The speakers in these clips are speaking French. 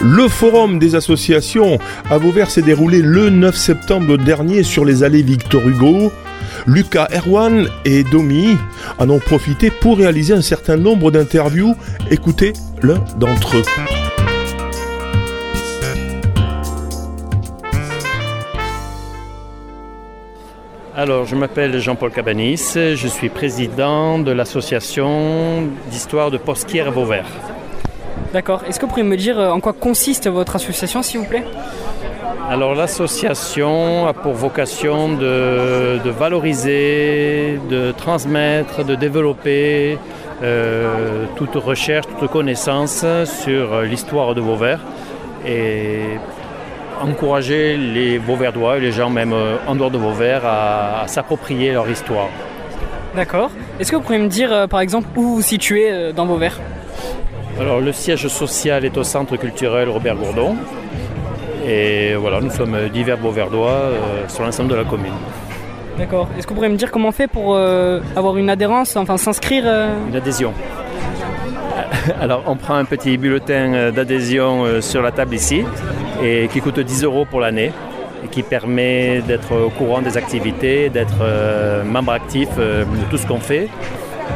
Le forum des associations à Vauvert s'est déroulé le 9 septembre dernier sur les allées Victor Hugo. Lucas Erwan et Domi en ont profité pour réaliser un certain nombre d'interviews. Écoutez l'un d'entre eux. Alors, je m'appelle Jean-Paul Cabanis, je suis président de l'association d'histoire de Posquière à Vauvert. D'accord. Est-ce que vous pourriez me dire euh, en quoi consiste votre association, s'il vous plaît? Alors, l'association a pour vocation de, valoriser, de transmettre, de développer euh, toute recherche, toute connaissance sur l'histoire de Vauvert et encourager les Vauverdois et les gens même euh, en dehors de Vauvert à, s'approprier leur histoire. D'accord. Est-ce que vous pourriez me dire euh, par exemple où vous situez euh, dans Vauvert? Alors le siège social est au centre culturel Robert Gourdon. Et voilà, nous sommes divers Vauverdois sur l'ensemble de la commune. D'accord. Est-ce que vous pourriez me dire comment on fait pour avoir une adhérence, enfin s'inscrire Une adhésion. Alors on prend un petit bulletin d'adhésion sur la table ici et qui coûte 10 euros pour l'année et qui permet d'être au courant des activités, d'être euh, membre actif euh, de tout ce qu'on fait.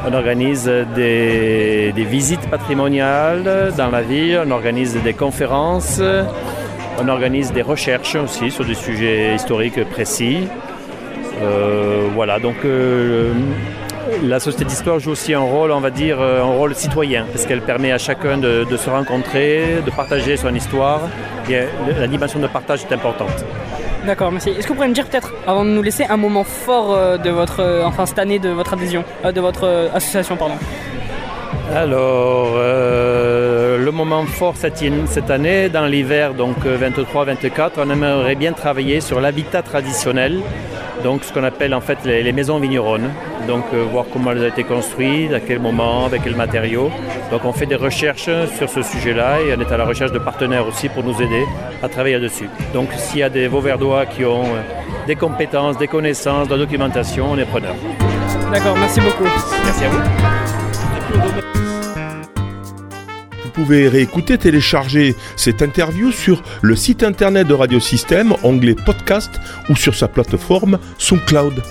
On organise des, visites patrimoniales dans la ville, on organise des conférences, on organise des recherches aussi sur des sujets historiques précis. Euh, voilà, donc la Société d'Histoire joue aussi un rôle, on va dire, un rôle citoyen, parce qu'elle permet à chacun de, se rencontrer, de partager son histoire la dimension de partage est importante. D'accord, merci. Est-ce que vous pourriez me dire peut-être, avant de nous laisser, un moment fort euh, de votre, euh, enfin cette année de votre adhésion, euh, de votre association, pardon Alors, le moment fort cette, cette année, dans l'hiver, donc 23-24, on aimerait bien travailler sur l'habitat traditionnel donc ce qu'on appelle en fait les, maisons vigneronnes. Donc euh, voir comment elles ont été construites, à quel moment, avec quels matériaux. Donc on fait des recherches sur ce sujet-là et on est à la recherche de partenaires aussi pour nous aider à travailler là-dessus. Donc s'il y a des Vauverdois qui ont euh, des compétences, des connaissances, de la documentation, on est preneur. D'accord, merci beaucoup. Merci à vous pouvez réécouter, télécharger cette interview sur le site internet de Radiosystème, onglet podcast ou sur sa plateforme SoundCloud.